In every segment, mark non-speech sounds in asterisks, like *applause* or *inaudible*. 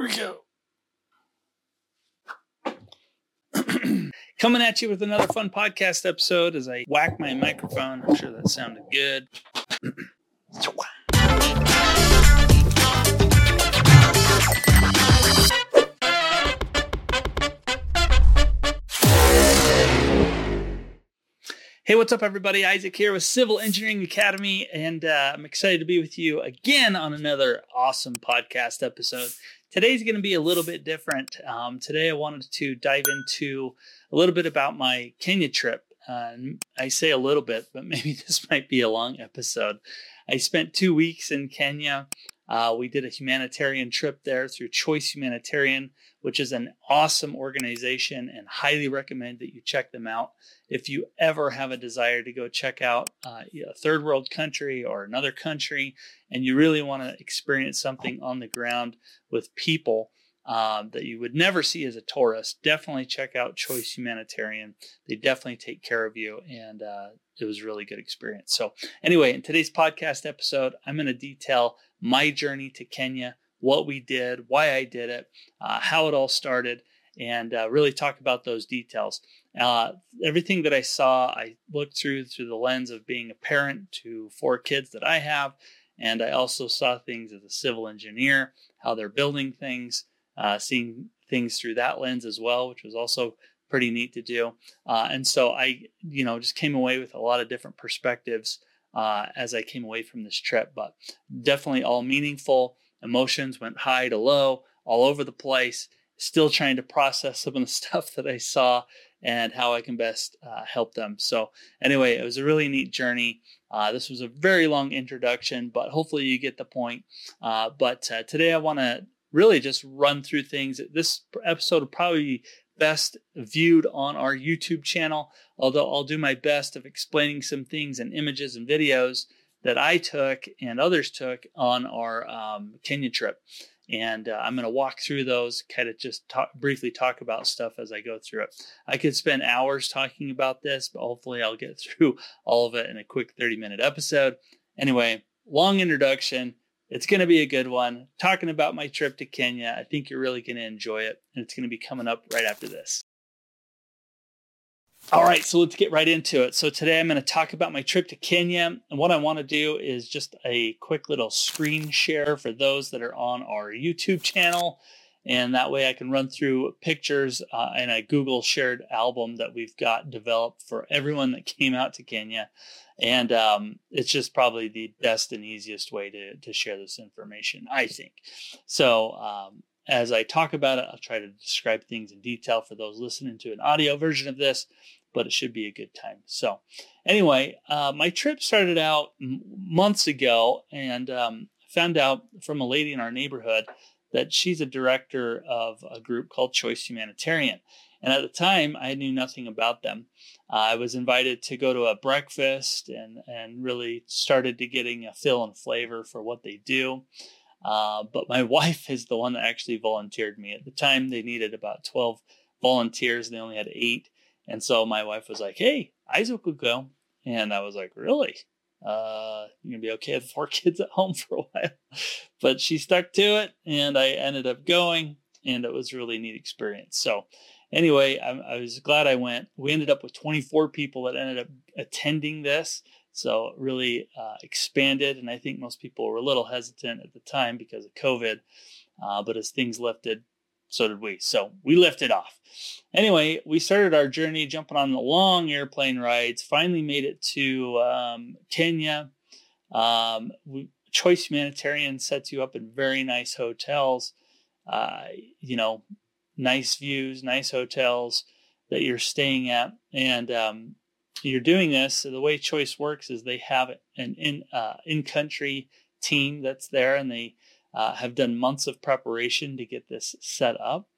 Here we go. *clears throat* Coming at you with another fun podcast episode as I whack my microphone. I'm sure that sounded good. *clears throat* Hey, what's up, everybody? Isaac here with Civil Engineering Academy, and uh, I'm excited to be with you again on another awesome podcast episode. Today's going to be a little bit different. Um, today, I wanted to dive into a little bit about my Kenya trip. Uh, I say a little bit, but *laughs* maybe this might be a long episode. I spent two weeks in Kenya. Uh, we did a humanitarian trip there through Choice Humanitarian, which is an awesome organization and highly recommend that you check them out. If you ever have a desire to go check out uh, a third world country or another country and you really want to experience something on the ground with people, um, that you would never see as a tourist, definitely check out Choice Humanitarian. They definitely take care of you, and uh, it was a really good experience. So, anyway, in today's podcast episode, I'm going to detail my journey to Kenya, what we did, why I did it, uh, how it all started, and uh, really talk about those details. Uh, everything that I saw, I looked through through the lens of being a parent to four kids that I have, and I also saw things as a civil engineer, how they're building things, uh, seeing things through that lens as well, which was also pretty neat to do. Uh, and so I, you know, just came away with a lot of different perspectives uh, as I came away from this trip, but definitely all meaningful. Emotions went high to low, all over the place. Still trying to process some of the *laughs* stuff that I saw and how I can best uh, help them. So, anyway, it was a really neat journey. Uh, this was a very long introduction, but hopefully you get the point. Uh, but uh, today I want to really just run through things. This episode will probably be best viewed on our YouTube channel, although I'll do my best of explaining some things and images and videos that I took and others took on our um, Kenya trip. And uh, I'm going to walk through those, kind of just talk, briefly talk about stuff as I go through it. I could spend hours talking about this, but hopefully I'll get *laughs* through all of it in a quick 30 minute episode. Anyway, long introduction. It's going to be a good one. Talking about my trip to Kenya, I think you're really going to enjoy it, and it's going to be coming up right after this. All right, so let's get right into it. So, today I'm going to talk about my trip to Kenya. And what I want to do is just a quick little screen share for those that are on our YouTube channel. And that way I can run through pictures uh, in a Google shared album that we've got developed for everyone that *laughs* came out to Kenya. And um, it's just probably the best and easiest way to, to share this information i think. So um, as i talk about it i'll try to describe things in detail for those listening to an audio version of this but it should be a good time. So anyway uh, my trip started out m- months ago and um, found out from a lady in our neighborhood that she's a director of a group called choice humanitarian and at the time, I knew nothing about them. Uh, I was invited to go to a breakfast and, and really started to getting a feel and flavor for what they do. Uh, but my *laughs* wife is the one that actually volunteered me. At the time, they needed about 12 volunteers and they only had eight. And so my wife was like, hey, Isaac will go. And I was like, really? Uh, you're gonna be okay with four *laughs* kids at home for a while. but she stuck to it and I ended up going and it was a really neat experience. So anyway, I, I, was glad I went. We ended up with 24 people that ended up attending this. So really uh, expanded. And I think most people were a little hesitant at the time because of COVID. Uh, but as things lifted, so did we. So we lifted off. Anyway, we started our journey jumping on the long airplane rides, finally made it to um, Kenya. Um, we, Choice Humanitarian sets you up in very nice hotels. Uh, you know, nice views, nice hotels that you're staying at, and um, you're doing this. So the way Choice works is they have an in uh, in country team that's there, and they uh, have done months of preparation to get this set up.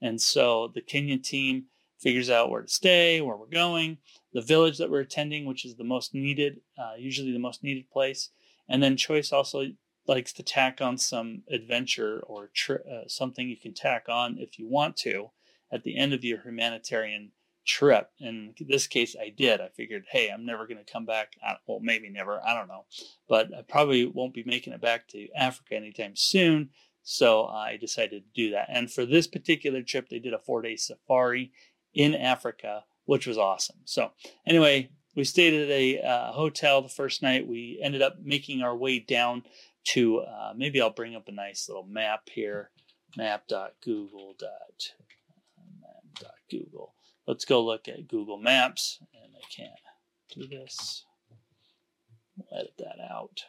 And so the Kenyan team figures out where to stay, where we're going, the village that we're attending, which is the most needed, uh, usually the most needed place. And then Choice also likes to tack on some adventure or tri- uh, something you can tack on if you want to at the end of your humanitarian trip. In this case, I did. I figured, hey, I'm never going to come back. Well, maybe never. I don't know. But I probably won't be making it back to Africa anytime soon. So I decided to do that. And for this particular trip, they did a four day safari in Africa, which was awesome. So, anyway, we stayed at a uh, hotel the first night. We ended up making our way down to uh, maybe I'll bring up a nice little map here map.google. Let's go look at Google Maps. And I can't do this. We'll edit that out.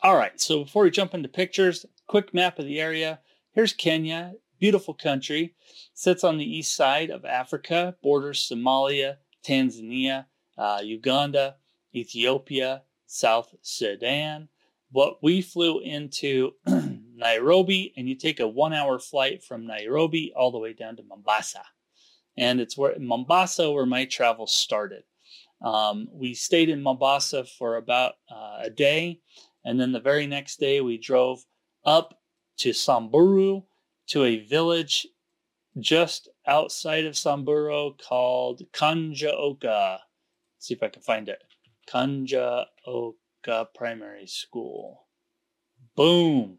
All right, so before we jump into pictures, quick map of the area. Here's Kenya, beautiful country. Sits on the east side of Africa, borders Somalia, Tanzania, uh, Uganda, Ethiopia, South Sudan. But we flew into *clears throat* Nairobi, and you take a one hour flight from Nairobi all the way down to Mombasa. And it's where Mombasa where my travel started. Um, we stayed in Mombasa for about uh, a day, and then the very next day we drove up to Samburu to a village just outside of Samburu called Kanjaoka. Let's see if I can find it. Kanjaoka Primary School. Boom.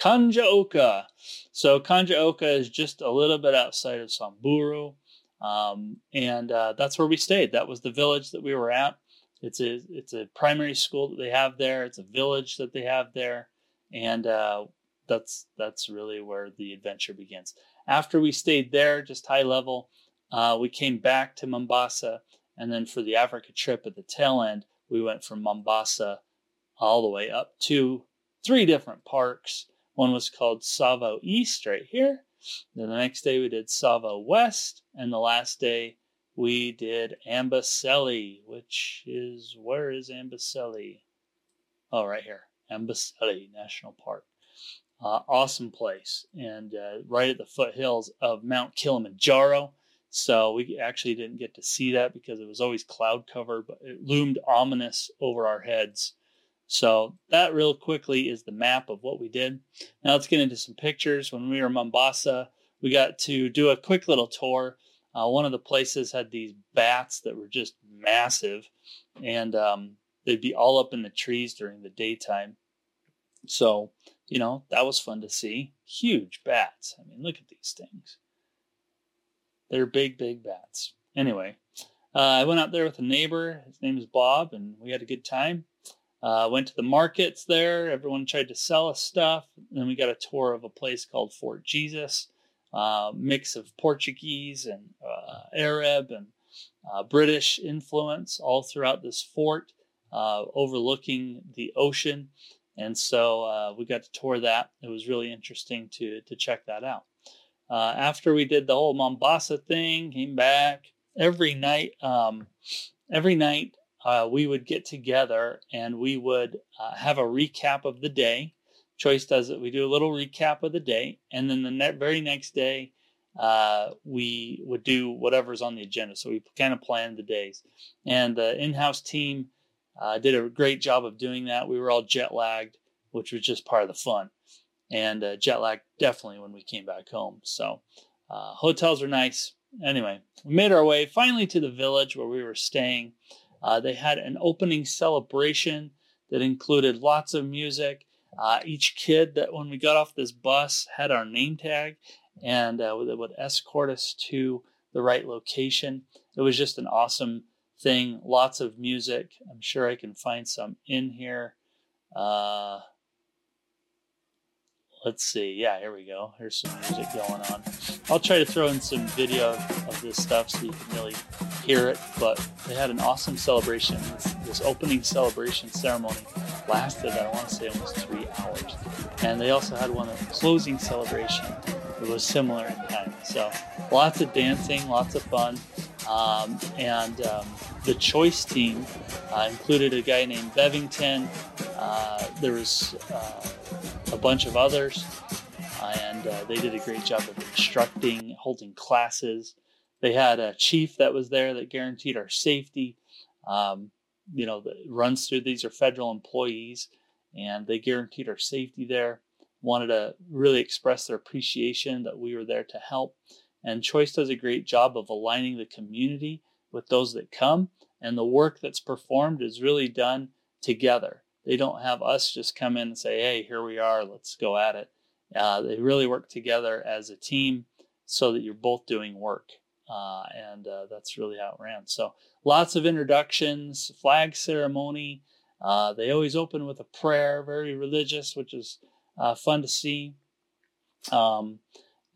Kanjaoka. So Kanjaoka is just a little bit outside of Samburu. Um, and uh, that's where we stayed. That was the village that we were at. It's a it's a primary school that they have there. It's a village that they have there, and uh, that's that's really where the adventure begins. After we stayed there, just high level, uh, we came back to Mombasa, and then for the Africa trip at the tail end, we went from Mombasa all the way up to three different parks. One was called Tsavo East, right here. Then the next day we did Tsavo West, and the last day we did Amboseli, which is where is Amboseli? Oh, right here, Amboseli National Park. Uh, awesome place, and uh, right at the foothills of Mount Kilimanjaro. So we actually didn't get to see that because it was always cloud cover, but it loomed ominous over our heads. So that real quickly is the map of what we did. Now let's get into some pictures. When we were in Mombasa, we got to do a quick little tour. Uh, one of the places had these bats that were just massive, and um, they'd be all up in the trees during the daytime. So, you know, that was fun to see. Huge bats. I mean, look at these things. They're big, big bats. Anyway, uh, I went out there with a neighbor. His name is Bob, and we had a good time. Uh, went to the markets there. Everyone tried to sell us stuff. And then we got a tour of a place called Fort Jesus, uh, mix of Portuguese and uh, Arab and uh, British influence all throughout this fort, uh, overlooking the ocean. And so we got to tour that. It was really interesting to to check that out. After we did the whole Mombasa thing, came back every night. Um, every night uh, we would get together and we would uh, have a recap of the day. Choice does it. We do a little recap of the day, and then the ne- very next day, uh, we would do whatever's on the agenda. So we kind of planned the days, and the in-house team uh, did a great job of doing that. We were all jet lagged, which was just part of the fun, and uh, jet lag definitely when we came back home. So uh, hotels are nice. Anyway, we made our way finally to the village where we were staying. Uh, they had an opening celebration that included lots of music. Uh, each kid that when we got off this bus had our name tag and uh, it would escort us to the right location. It was just an awesome thing. Lots of music. I'm sure I can find some in here. Uh, let's see. Yeah, here we go. Here's some music going on. I'll try to throw in some video of this stuff so you can really hear it. But they had an awesome celebration. This, this opening celebration ceremony lasted, I want to say, almost three hours. And they also had one of closing celebration. It was similar in time. So lots of dancing, lots of fun. Um, and um, the choice team uh, included a guy named Bevington. Uh, there was uh, a bunch of others, and uh, they did a great job of instructing, holding classes. They had a chief that was there that guaranteed our safety. Um, you know, runs through these are federal employees, and they guaranteed our safety there. Wanted to really express their appreciation that we were there to help. And Choice does a great job of aligning the community with those that come and the work that's performed is really done together. They don't have us just come in and say, "Hey, here we are, let's go at it." Uh, they really work together as a team so that you're both doing work. Uh, and uh, that's really how it ran. So lots of introductions, flag ceremony. Uh, they always open with a prayer, very religious, which is uh, fun to see. Um,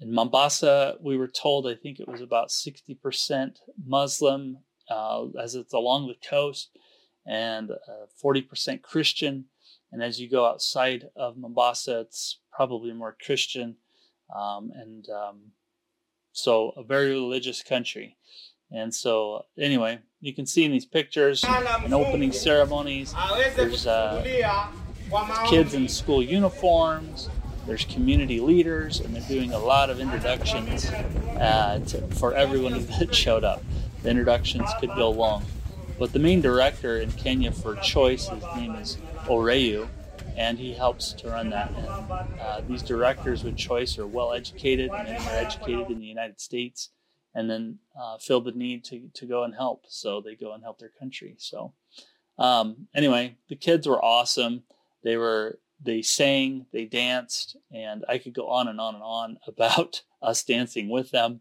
in Mombasa, we were told, I think it was about 60% Muslim uh, as it's along the coast and 40% uh, Christian. And as you go outside of Mombasa, it's probably more Christian. Um, and um, so a very religious country. And so, anyway, you can see in these pictures in opening ceremonies, there's uh, kids in school uniforms, there's community leaders, and they're doing a lot of introductions uh, to, for everyone *laughs* that showed up. The introductions could go long. But the main director in Kenya for Choice, his name is Oreyu, and he helps to run that. And uh, these directors with Choice are well educated, and they're educated in the United States, and then uh, feel the need to, to go and help. So they go and help their country. So um, anyway, the kids were awesome. They were they sang, they danced, and I could go on and on and on *laughs* about us dancing with them,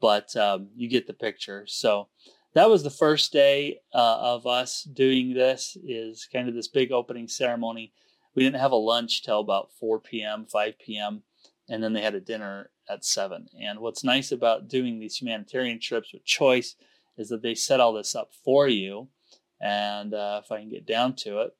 but um, you get the picture. So that was the first day uh, of us doing this is kind of this big opening ceremony we didn't have a lunch till about 4 p.m., 5 p.m., and then they had a dinner at 7. And what's nice about doing these humanitarian trips with Choice is that they set all this up for you. And uh, if I can get down to it,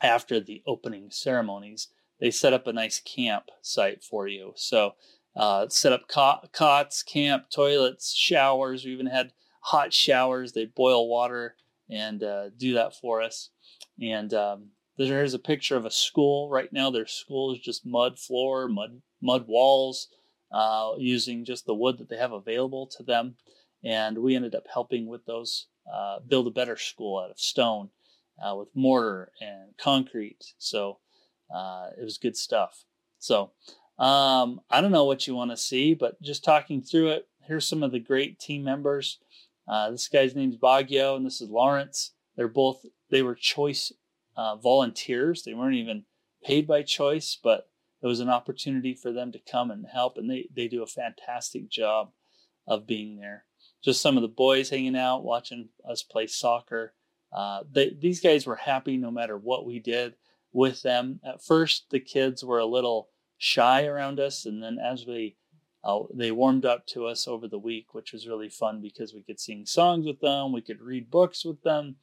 after the opening ceremonies, they set up a nice camp site for you. So, uh, set up cots, camp, toilets, showers. We even had hot showers. They boil water and uh, do that for us. And um, there's a picture of a school right now. Their school is just mud floor, mud mud walls, uh, using just the wood that they have available to them. And we ended up helping with those, uh, build a better school out of stone uh, with mortar and concrete. So uh, it was good stuff. So um, I don't know what you want to see, but just talking through it, here's some of the great team members. Uh, this guy's name's Baggio, and this is Lawrence. They're both they were choice uh, volunteers. They weren't even paid by choice, but it was an opportunity for them to come and help, and they, they do a fantastic job of being there. Just some of the boys hanging out, watching us play soccer. Uh, they, these guys were happy no matter what we did with them. At first, the kids were a little shy around us, and then as we uh, they warmed up to us over the week, which was really fun because we could sing songs with them, we could read books with them,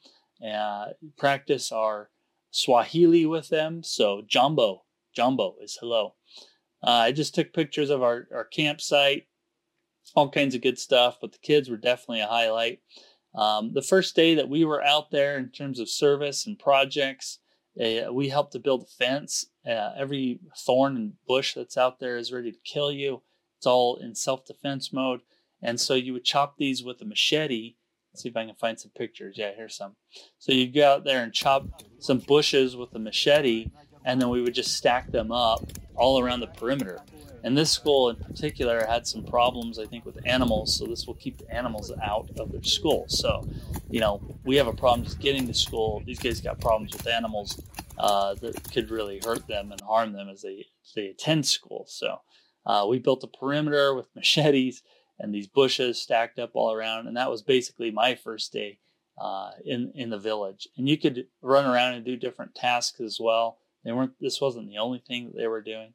uh, practice our Swahili with them. So Jumbo, Jumbo is hello. Uh, I just took pictures of our, our campsite, all kinds of good stuff, but the kids were definitely a highlight. Um, the first day that we were out there in terms of service and projects, uh, we helped to build a fence. Uh, every thorn and bush that's out there is ready to kill you. It's all in self defense mode. And so you would chop these with a machete Let's see if I can find some pictures. Yeah, here's some. So you'd go out there and chop some bushes with a machete, and then we would just stack them up all around the perimeter. And this school in particular had some problems, I think, with animals. So this will keep the animals out of their school. So, you know, we have a problem just getting to school. These guys got problems with animals uh, that could really hurt them and harm them as they, as they attend school. So uh, we built a perimeter with *laughs* machetes and these bushes stacked up all around. And that was basically my first day uh, in in the village. And you could run around and do different tasks as well. They weren't. This wasn't the only thing that they were doing,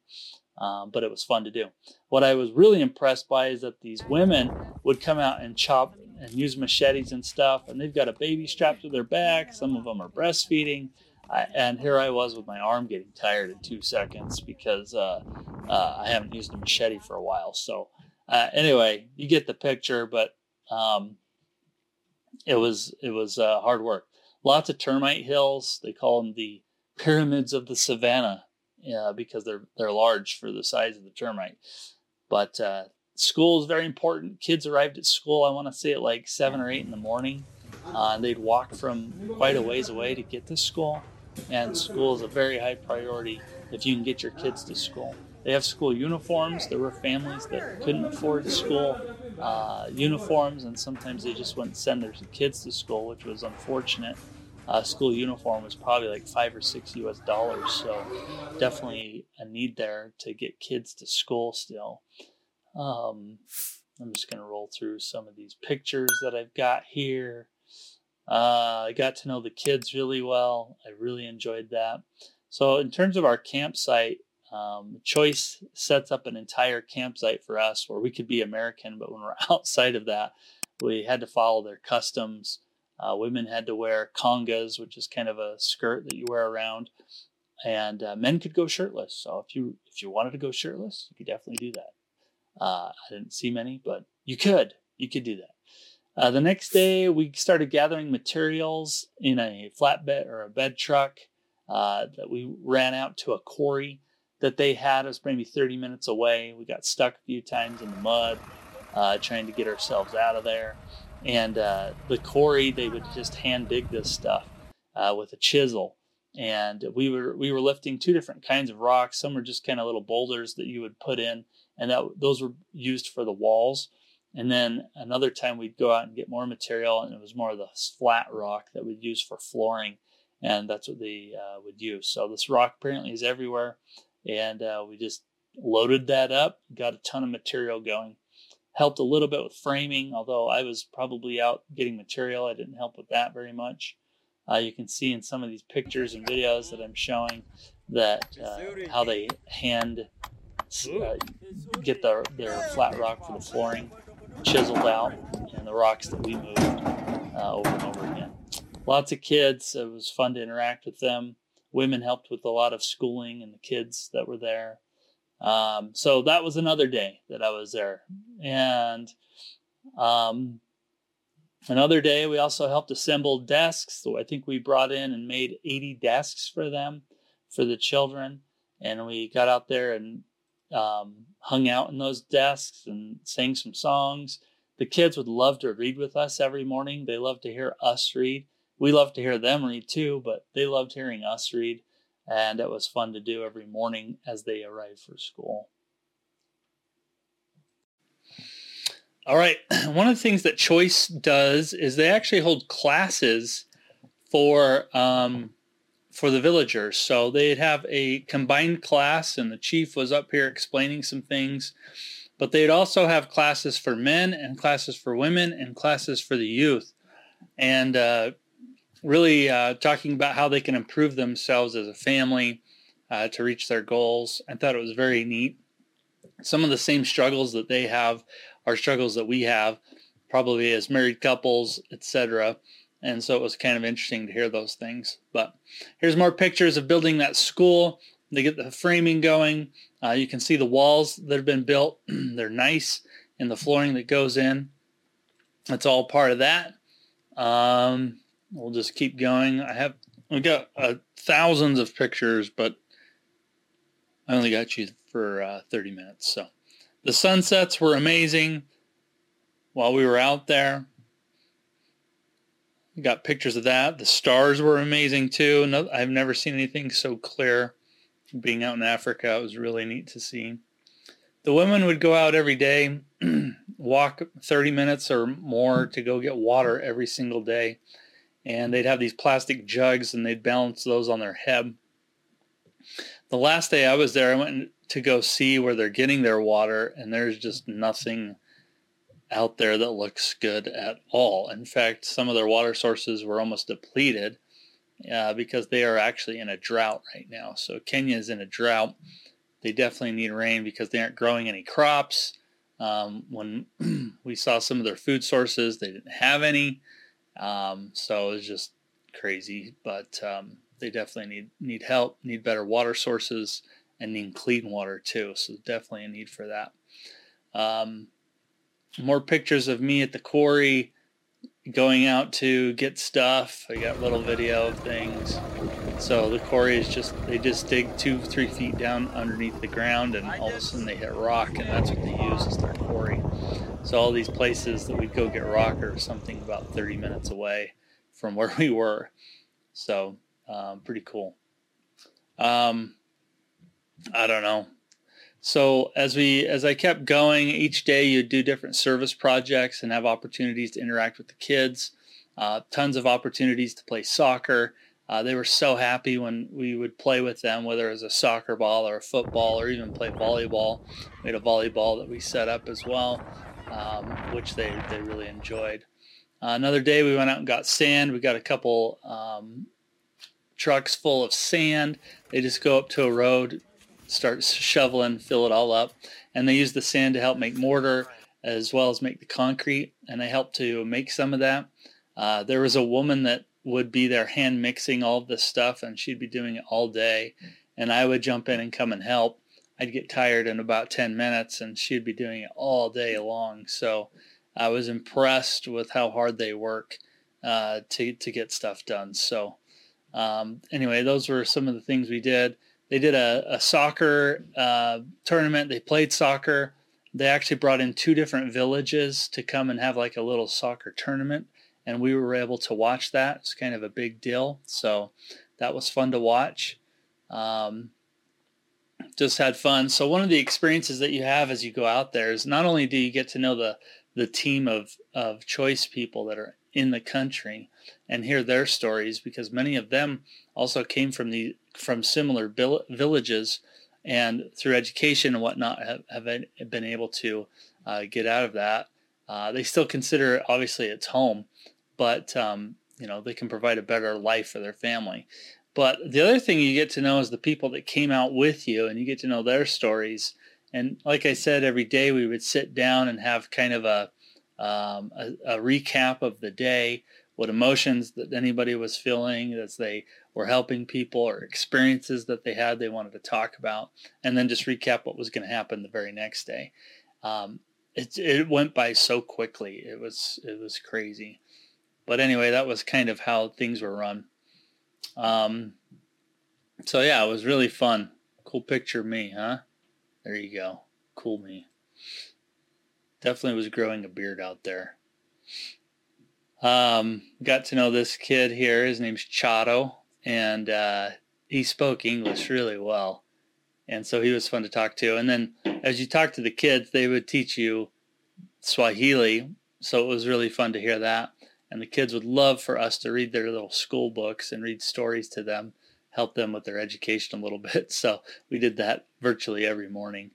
um, but it was fun to do. What I was really impressed by is that these women would come out and chop and use machetes and stuff, and they've got a baby strapped to their back. Some of them are breastfeeding. I, and here I was with my arm getting tired in two seconds because uh, uh, I haven't used a machete for a while. So uh, anyway, you get the picture, but um, it was it was uh, hard work. Lots of termite hills. They call them the pyramids of the savannah because they're they're large for the size of the termite. But uh, school is very important. Kids arrived at school. I want to say at like seven or eight in the morning, uh, they'd walk from quite a ways away to get to school. And school is a very high priority if you can get your kids to school. They have school uniforms. There were families that couldn't afford school, uh, uniforms, and sometimes they just wouldn't send their kids to school, which was unfortunate. Uh, school uniform was probably like five or six U.S. dollars, so definitely a need there to get kids to school still. Um, I'm just going to roll through some of these pictures that I've got here. Uh, I got to know the kids really well. I really enjoyed that. So, in terms of our campsite, um, Choice sets up an entire campsite for us where we could be American, but when we're *laughs* outside of that, we had to follow their customs. Uh, women had to wear kangas, which is kind of a skirt that you wear around, and uh, men could go shirtless. So if you if you wanted to go shirtless, you could definitely do that. Uh, I didn't see many, but you could. You could do that. Uh, the next day, we started gathering materials in a flatbed or a bed truck uh, that we ran out to a quarry that they had. It was maybe 30 minutes away. We got stuck a few times in the mud uh, trying to get ourselves out of there. And uh, the quarry, they would just hand dig this stuff uh, with a chisel. And we were we were lifting two different kinds of rocks. Some were just kind of little boulders that you would put in and that those were used for the walls. And then another time we'd go out and get more material, and it was more of the flat rock that we'd use for flooring, and that's what they uh, would use. So this rock apparently is everywhere, and uh, we just loaded that up, got a ton of material going. Helped a little bit with framing, although I was probably out getting material. I didn't help with that very much. Uh, you can see in some of these pictures and videos that I'm showing that uh, how they hand uh, get the, their flat rock for the flooring chiseled out and the rocks that we moved uh, over and over again. Lots of kids. It was fun to interact with them. Women helped with a lot of schooling and the kids that were there. Um, so that was another day that I was there. And um, another day, we also helped assemble desks. So I think we brought in and made 80 desks for them, for the children. And we got out there and um, hung out in those desks and sang some songs. The kids would love to read with us every morning. They love to hear us read. We love to hear them read too, but they loved hearing us read. And it was fun to do every morning as they arrived for school. All right. *clears throat* One of the things that Choice does is they actually hold classes for um, for the villagers. So they'd have a combined class, and the chief was up here explaining some things. But they'd also have classes for men and classes for women and classes for the youth. And uh, really uh, talking about how they can improve themselves as a family uh, to reach their goals. I thought it was very neat. Some of the same struggles that they have are struggles that we have, probably as married couples, etc. And so it was kind of interesting to hear those things. But here's more pictures of building that school. They get the framing going. Uh, you can see the walls that have been built. *clears throat* They're nice, and the flooring that goes in. That's all part of that. Um, we'll just keep going. I have we got uh, thousands of pictures, but I only got you for uh, 30 minutes. So the sunsets were amazing while we were out there. Got pictures of that. The stars were amazing too. No, I've never seen anything so clear. Being out in Africa, it was really neat to see. The women would go out every day, *clears throat* walk 30 minutes or more to go get water every single day. And they'd have these plastic jugs and they'd balance those on their head. The last day I was there, I went to go see where they're getting their water, and there's just nothing out there that looks good at all. In fact, some of their water sources were almost depleted uh, because they are actually in a drought right now. So Kenya is in a drought. They definitely need rain because they aren't growing any crops. Um, when *clears throat* we saw some of their food sources, they didn't have any. Um, so it was just crazy. But um, they definitely need need help, need better water sources, and need clean water too. So definitely a need for that. Um, more pictures of me at the quarry going out to get stuff. I got little video of things. So the quarry is just, they just dig two, three feet down underneath the ground and all of a sudden they hit rock and that's what they use as their quarry. So all these places that we'd go get rock are something about 30 minutes away from where we were. So um, pretty cool. Um, I don't know So as we as I kept going, each day you'd do different service projects and have opportunities to interact with the kids. Uh, tons of opportunities to play soccer. Uh, they were so happy when we would play with them, whether it was a soccer ball or a football or even play volleyball. We had a volleyball that we set up as well, um, which they, they really enjoyed. Uh, another day we went out and got sand. We got a couple um, trucks full of sand. They just go up to a road, start shoveling, fill it all up, and they use the sand to help make mortar as well as make the concrete. And they help to make some of that. Uh, there was a woman that would be there hand mixing all this stuff and she'd be doing it all day and I would jump in and come and help. I'd get tired in about 10 minutes and she'd be doing it all day long. So I was impressed with how hard they work uh, to, to get stuff done. So um, anyway, those were some of the things we did. They did a, a soccer uh, tournament. They played soccer. They actually brought in two different villages to come and have like a little soccer tournament and we were able to watch that. It's kind of a big deal. So that was fun to watch. Um, just had fun. So one of the experiences that you have as you go out there is not only do you get to know the the team of of choice people that are in the country and hear their stories because many of them also came from the from similar villages and through education and whatnot have, have been able to uh, get out of that. Uh, they still consider obviously it's home, but um, you know they can provide a better life for their family. But the other thing you get to know is the people that came out with you, and you get to know their stories. And like I said, every day we would sit down and have kind of a um, a, a, recap of the day, what emotions that anybody was feeling as they were helping people, or experiences that they had they wanted to talk about, and then just recap what was going to happen the very next day. Um, it, it went by so quickly. It was it was crazy. But anyway, that was kind of how things were run. Um, so yeah, it was really fun. Cool picture me, huh? There you go. Cool me. Definitely was growing a beard out there. Um, got to know this kid here. His name's Chato, and uh, he spoke English really well. And so he was fun to talk to. And then as you talk to the kids, they would teach you Swahili. So it was really fun to hear that and the kids would love for us to read their little school books and read stories to them, help them with their education a little *laughs* bit. So we did that virtually every morning.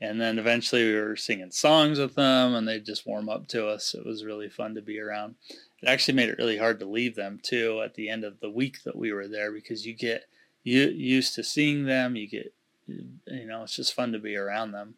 And then eventually we were singing songs with them and they'd just warm up to us. It was really fun to be around. It actually made it really hard to leave them too at the end of the week that we were there because you get you used to seeing them, you get you know, it's just fun to be around them.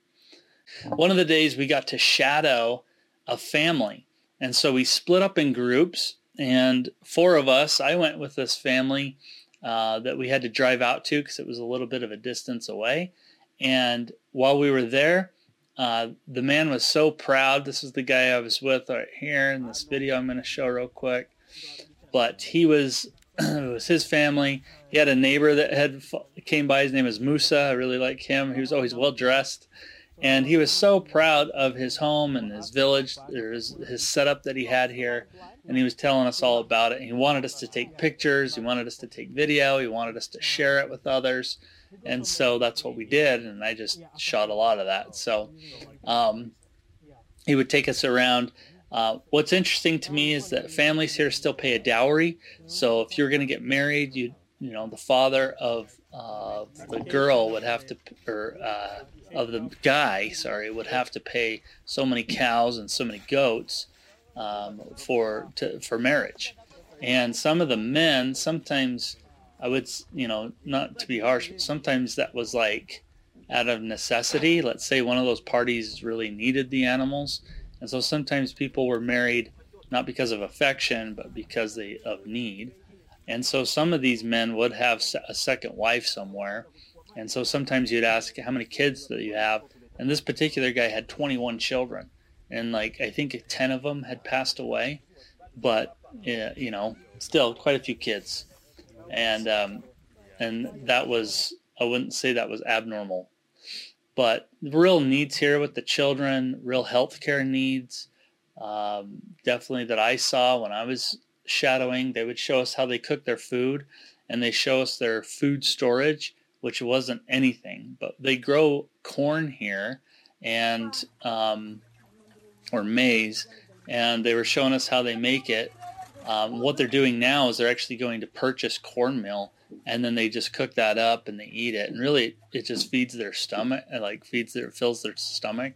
One of the days we got to shadow a family and so we split up in groups, and four of us, I went with this family uh, that we had to drive out to because it was a little bit of a distance away. And while we were there, uh, the man was so proud. This is the guy I was with right here in this video I'm going to show real quick. But he was, *clears throat* it was his family. He had a neighbor that had came by. His name is Musa. I really like him. He was always well dressed and he was so proud of his home and his village his, his setup that he had here and he was telling us all about it he wanted us to take pictures he wanted us to take video he wanted us to share it with others and so that's what we did and i just shot a lot of that. So um, he would take us around. Uh, what's interesting to me is that families here still pay a dowry. So if you're going to get married you you know the father of uh, the girl would have to or uh, of the guy, sorry, would have to pay so many cows and so many goats um, for to, for marriage, and some of the men sometimes I would you know not to be harsh, but sometimes that was like out of necessity. Let's say one of those parties really needed the animals, and so sometimes people were married not because of affection, but because they of need. And so some of these men would have a second wife somewhere and so sometimes you'd ask, how many kids do you have? And this particular guy had 21 children. And like, I think 10 of them had passed away. But, eh, you know, still quite a few kids. And, um, and that was, I wouldn't say that was abnormal. But real needs here with the children, real health care needs, um, definitely that I saw when I was shadowing. They would show us how they cook their food and they show us their food storage which wasn't anything. But they grow corn here, and um, or maize, and they were showing us how they make it. Um, what they're doing now is they're actually going to purchase cornmeal and then they just cook that up and they eat it. And really it just feeds their stomach like feeds their fills their stomach.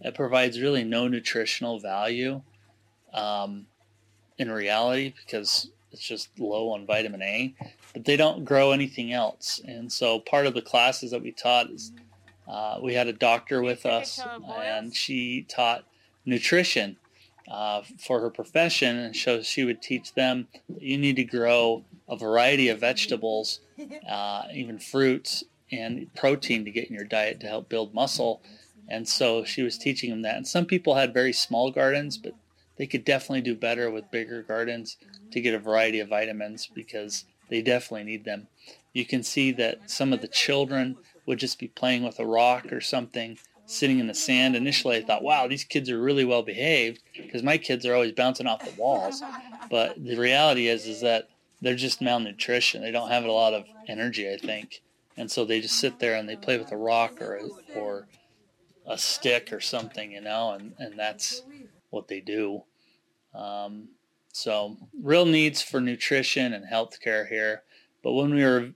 It provides really no nutritional value um, in reality because it's just low on vitamin a but they don't grow anything else. And so part of the classes that we taught is uh, we had a doctor with us and she taught nutrition uh, for her profession, and so she would teach them you need to grow a variety of vegetables, uh, even fruits, and protein to get in your diet to help build muscle. And so she was teaching them that. And some people had very small gardens, but they could definitely do better with bigger gardens to get a variety of vitamins because they definitely need them. You can see that some of the children would just be playing with a rock or something sitting in the sand. Initially, I thought, wow, these kids are really well behaved because my kids are always bouncing off the walls. *laughs* But the reality is, is that they're just malnutrition. They don't have a lot of energy, I think, and so they just sit there and they play with a rock or a, or a stick or something, you know, and and that's what they do. Um, so real needs for nutrition and health care here. But when we were,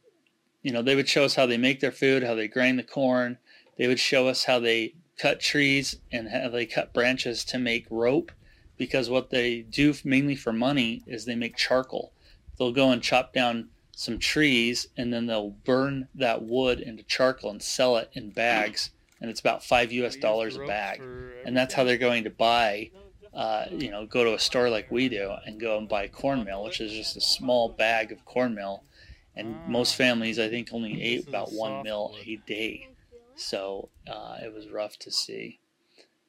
you know, they would show us how they make their food, how they grind the corn, they would show us how they cut trees and how they cut branches to make rope because what they do mainly for money is they make charcoal. They'll go and chop down some trees and then they'll burn that wood into charcoal and sell it in bags and it's about five US dollars a bag. And that's how they're going to buy uh, you know, go to a store like we do and go and buy cornmeal, which is just a small bag of cornmeal. And most families, I think, only ate about one meal a day. So uh, it was rough to see.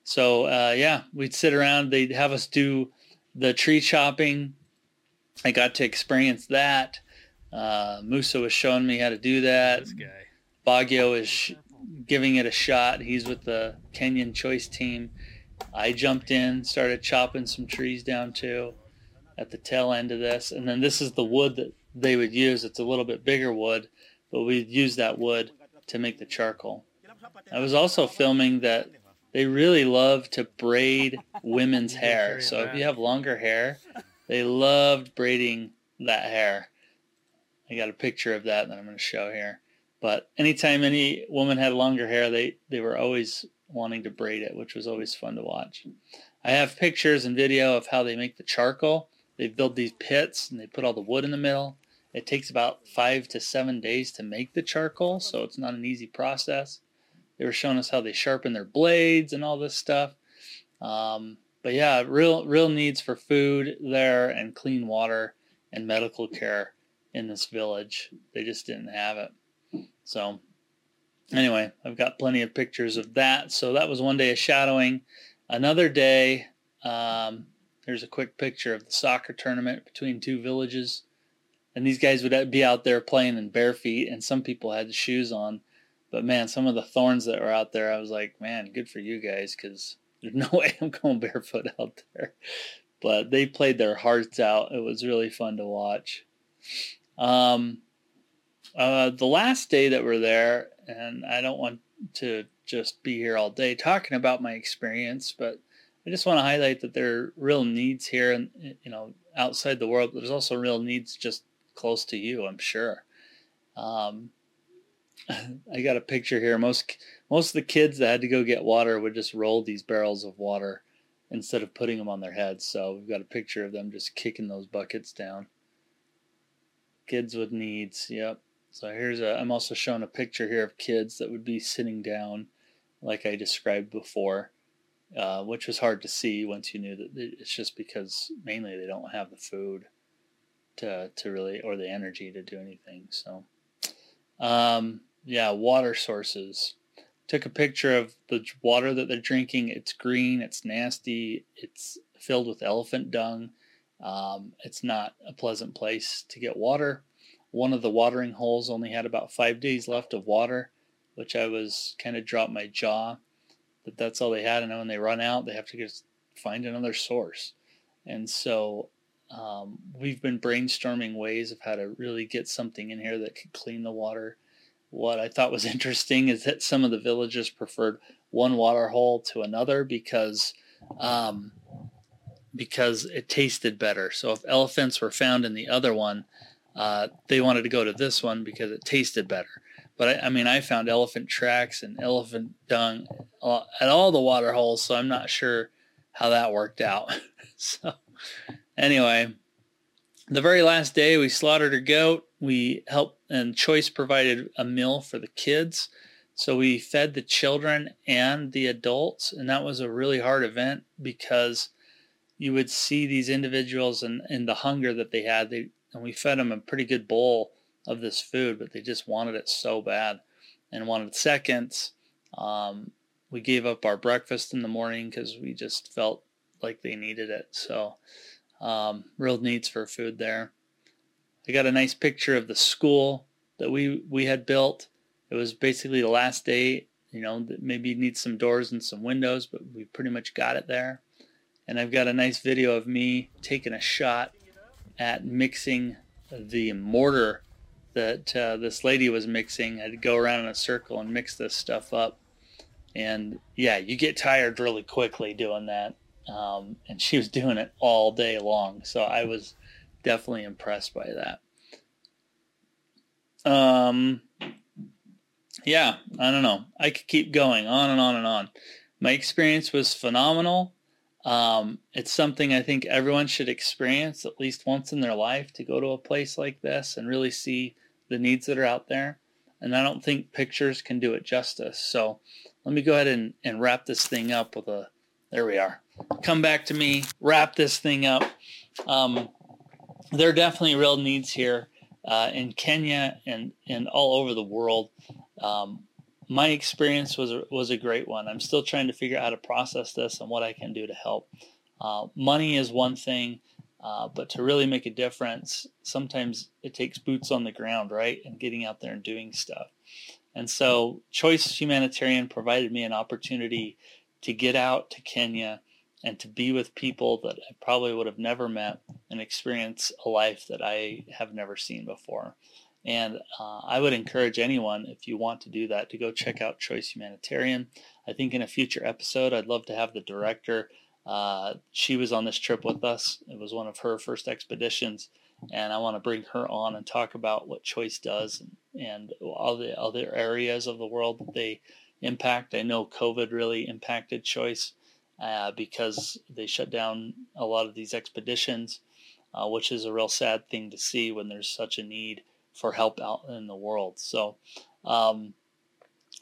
So uh, yeah, we'd sit around. They'd have us do the tree chopping. I got to experience that. Uh, Musa was showing me how to do that. This guy. Baguio is sh- giving it a shot. He's with the Kenyan Choice team. I jumped in, started chopping some trees down too at the tail end of this. And then this is the wood that they would use. It's a little bit bigger wood, but we'd use that wood to make the charcoal. I was also filming that they really love to braid women's hair. So if you have longer hair, they loved braiding that hair. I got a picture of that that I'm going to show here. But anytime any woman had longer hair, they, they were always wanting to braid it, which was always fun to watch. I have pictures and video of how they make the charcoal. They build these pits and they put all the wood in the middle. It takes about five to seven days to make the charcoal, so it's not an easy process. They were showing us how they sharpen their blades and all this stuff. Um, but yeah, real real needs for food there and clean water and medical care in this village. They just didn't have it. So anyway, I've got plenty of pictures of that. So that was one day of shadowing. Another day, um, there's a quick picture of the soccer tournament between two villages. And these guys would be out there playing in bare feet, and some people had shoes on. But man, some of the thorns that were out there, I was like, man, good for you guys because there's *laughs* no way I'm going barefoot out there. But they played their hearts out. It was really fun to watch. Um, uh, the last day that we're there, and I don't want to just be here all day talking about my experience, but I just want to highlight that there are real needs here, and you know, outside the world. There's also real needs just close to you. I'm sure. Um, I got a picture here. Most most of the kids that had to go get water would just roll these barrels of water instead of putting them on their heads. So we've got a picture of them just kicking those buckets down. Kids with needs. Yep. So here's a. I'm also showing a picture here of kids that would be sitting down, like I described before, uh, which was hard to see once you knew that it's just because mainly they don't have the food to to really or the energy to do anything. So. Um, yeah, water sources. Took a picture of the water that they're drinking. It's green, it's nasty, it's filled with elephant dung. Um, it's not a pleasant place to get water. One of the watering holes only had about five days left of water, which I was kind of dropped my jaw that that's all they had. And when they run out, they have to find another source. And so um, we've been brainstorming ways of how to really get something in here that could clean the water what I thought was *laughs* interesting is that some of the villagers preferred one water hole to another because um, because it tasted better. So if elephants were found in the other one, uh, they wanted to go to this one because it tasted better. But I, I mean, I found elephant tracks and elephant dung at all the water holes, so I'm not sure how that worked out. *laughs* so anyway, the very last day we slaughtered a goat. We helped, and Choice provided a meal for the kids. So we fed the children and the adults, and that was a really hard event because you would see these individuals and, and the hunger that they had. They and we fed them a pretty good bowl of this food, but they just wanted it so bad and wanted seconds. Um, we gave up our breakfast in the morning because we just felt like they needed it. So, um, real needs for food there. I got a nice picture of the school that we we had built. It was basically the last day. You know, maybe need some doors and some windows, but we pretty much got it there and I've got a nice video of me taking a shot at mixing the mortar that uh, this lady was mixing. I'd go around in a circle and mix this stuff up. And yeah, you get tired really quickly doing that. Um, and she was doing it all day long. So I was definitely impressed by that. Um, yeah, I don't know. I could keep going on and on and on. My experience was phenomenal. Um, it's something I think everyone should experience at least once in their life to go to a place like this and really see the needs that are out there. And I don't think pictures can do it justice. So let me go ahead and, and wrap this thing up with a, there we are. Come back to me, wrap this thing up. Um, there are definitely real needs here uh, in Kenya and, and all over the world. Um, my experience was a, was a great one. I'm still trying to figure out how to process this and what I can do to help. Uh, money is one thing, uh, but to really make a difference, sometimes it takes boots on the ground, right? And getting out there and doing stuff. And so, Choice Humanitarian provided me an opportunity to get out to Kenya and to be with people that I probably would have never met and experience a life that I have never seen before. And uh, I would encourage anyone, if you want to do that, to go check out Choice Humanitarian. I think in a future episode, I'd love to have the director. Uh, she was on this trip with us. It was one of her first expeditions, and I want to bring her on and talk about what Choice does and, and all the other areas of the world that they impact. I know COVID really impacted Choice uh, because they shut down a lot of these expeditions, uh, which is a real sad thing to see when there's such a need for help out in the world. So, um,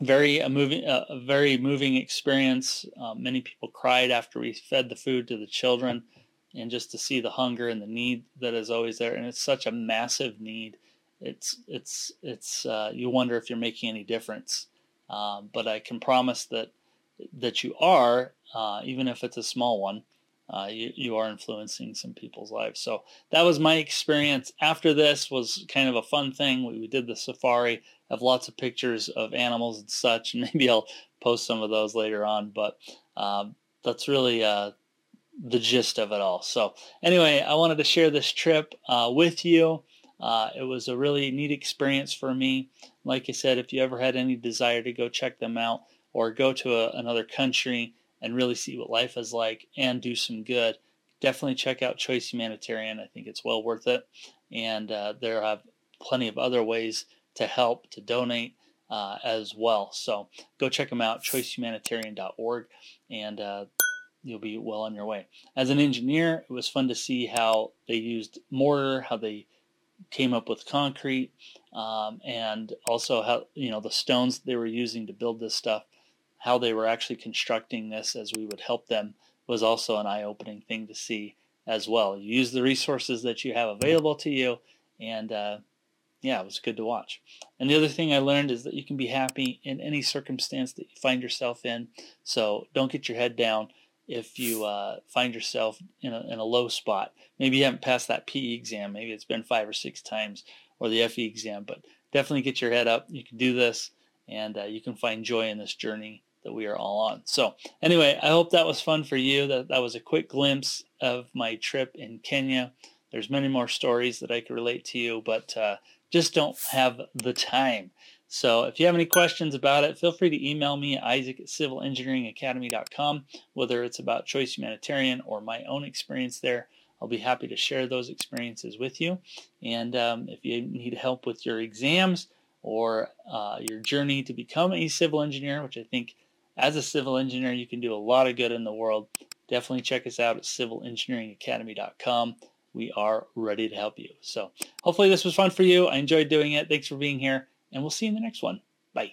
very a moving, a very moving experience. Uh, many people cried after we fed the food to the children, and just to see the hunger and the need that is always there, and it's such a massive need. It's it's it's uh, you wonder if you're making any difference, um, but I can promise that that you are, uh, even if it's a small one uh, you, you are influencing some people's lives. So that was my experience. After this was kind of a fun thing. We, we did the safari. Have lots of pictures of animals and such, and *laughs* maybe I'll post some of those later on. But um, that's really uh, the gist of it all. So anyway, I wanted to share this trip uh, with you. Uh, it was a really neat experience for me. Like I said, if you ever had any desire to go check them out or go to a, another country, and really see what life is like and do some good, definitely check out Choice Humanitarian. I think it's well worth it. And uh, there are plenty of other ways to help, to donate uh, as well. So go check them out, choicehumanitarian.org, and uh, you'll be well on your way. As an engineer, it was fun to see how they used mortar, how they came up with concrete, um, and also how you know the stones they were using to build this stuff how they were actually constructing this as we would help them was also an eye-opening thing to see as well. You use the resources that you have available to you, and uh, yeah, it was good to watch. And the other thing I learned is that you can be happy in any circumstance that you find yourself in. So don't get your head down if you uh, find yourself in a, in a low spot. Maybe you haven't passed that PE exam. Maybe it's been five or six times, or the FE exam. But definitely get your head up. You can do this, and uh, you can find joy in this journey that we are all on. So anyway, I hope that was fun for you. That that was a quick glimpse of my trip in Kenya. There's many more stories that I could relate to you, but uh, just don't have the time. So if you have any questions about it, feel free to email me at isaac at civilengineeringacademy.com, whether it's about Choice Humanitarian or my own experience there. I'll be happy to share those experiences with you. And um, if you need help with your exams or uh, your journey to become a civil engineer, which I think as a civil engineer you can do a lot of good in the world, definitely check us out at civilengineeringacademy.com. We are ready to help you. So hopefully this was fun for you. I enjoyed doing it. Thanks for being here, and we'll see you in the next one. Bye.